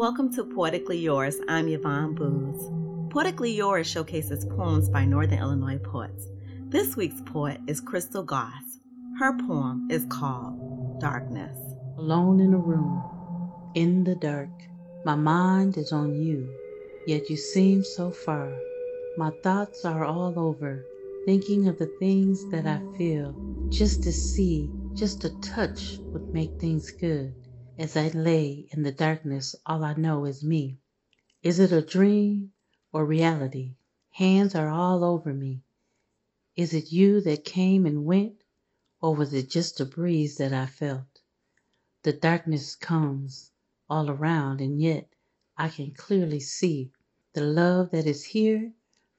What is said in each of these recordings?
Welcome to Poetically Yours. I'm Yvonne Booz. Poetically Yours showcases poems by Northern Illinois poets. This week's poet is Crystal Goss. Her poem is called Darkness. Alone in a room, in the dark, my mind is on you, yet you seem so far. My thoughts are all over, thinking of the things that I feel. Just to see, just a touch would make things good. As I lay in the darkness, all I know is me. Is it a dream or reality? Hands are all over me. Is it you that came and went, or was it just a breeze that I felt? The darkness comes all around, and yet I can clearly see the love that is here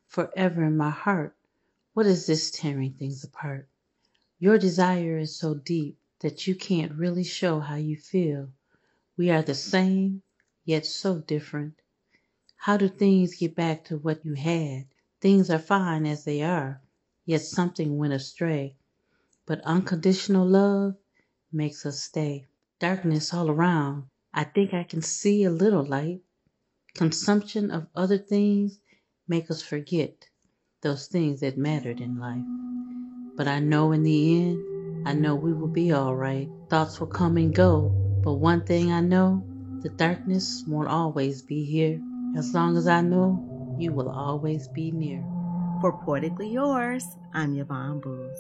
forever in my heart. What is this tearing things apart? Your desire is so deep that you can't really show how you feel. We are the same, yet so different. How do things get back to what you had? Things are fine as they are, yet something went astray. But unconditional love makes us stay. Darkness all around. I think I can see a little light. Consumption of other things make us forget those things that mattered in life. But I know in the end I know we will be all right. Thoughts will come and go, but one thing I know the darkness won't always be here. As long as I know, you will always be near. For Poetically Yours, I'm Yvonne Booz.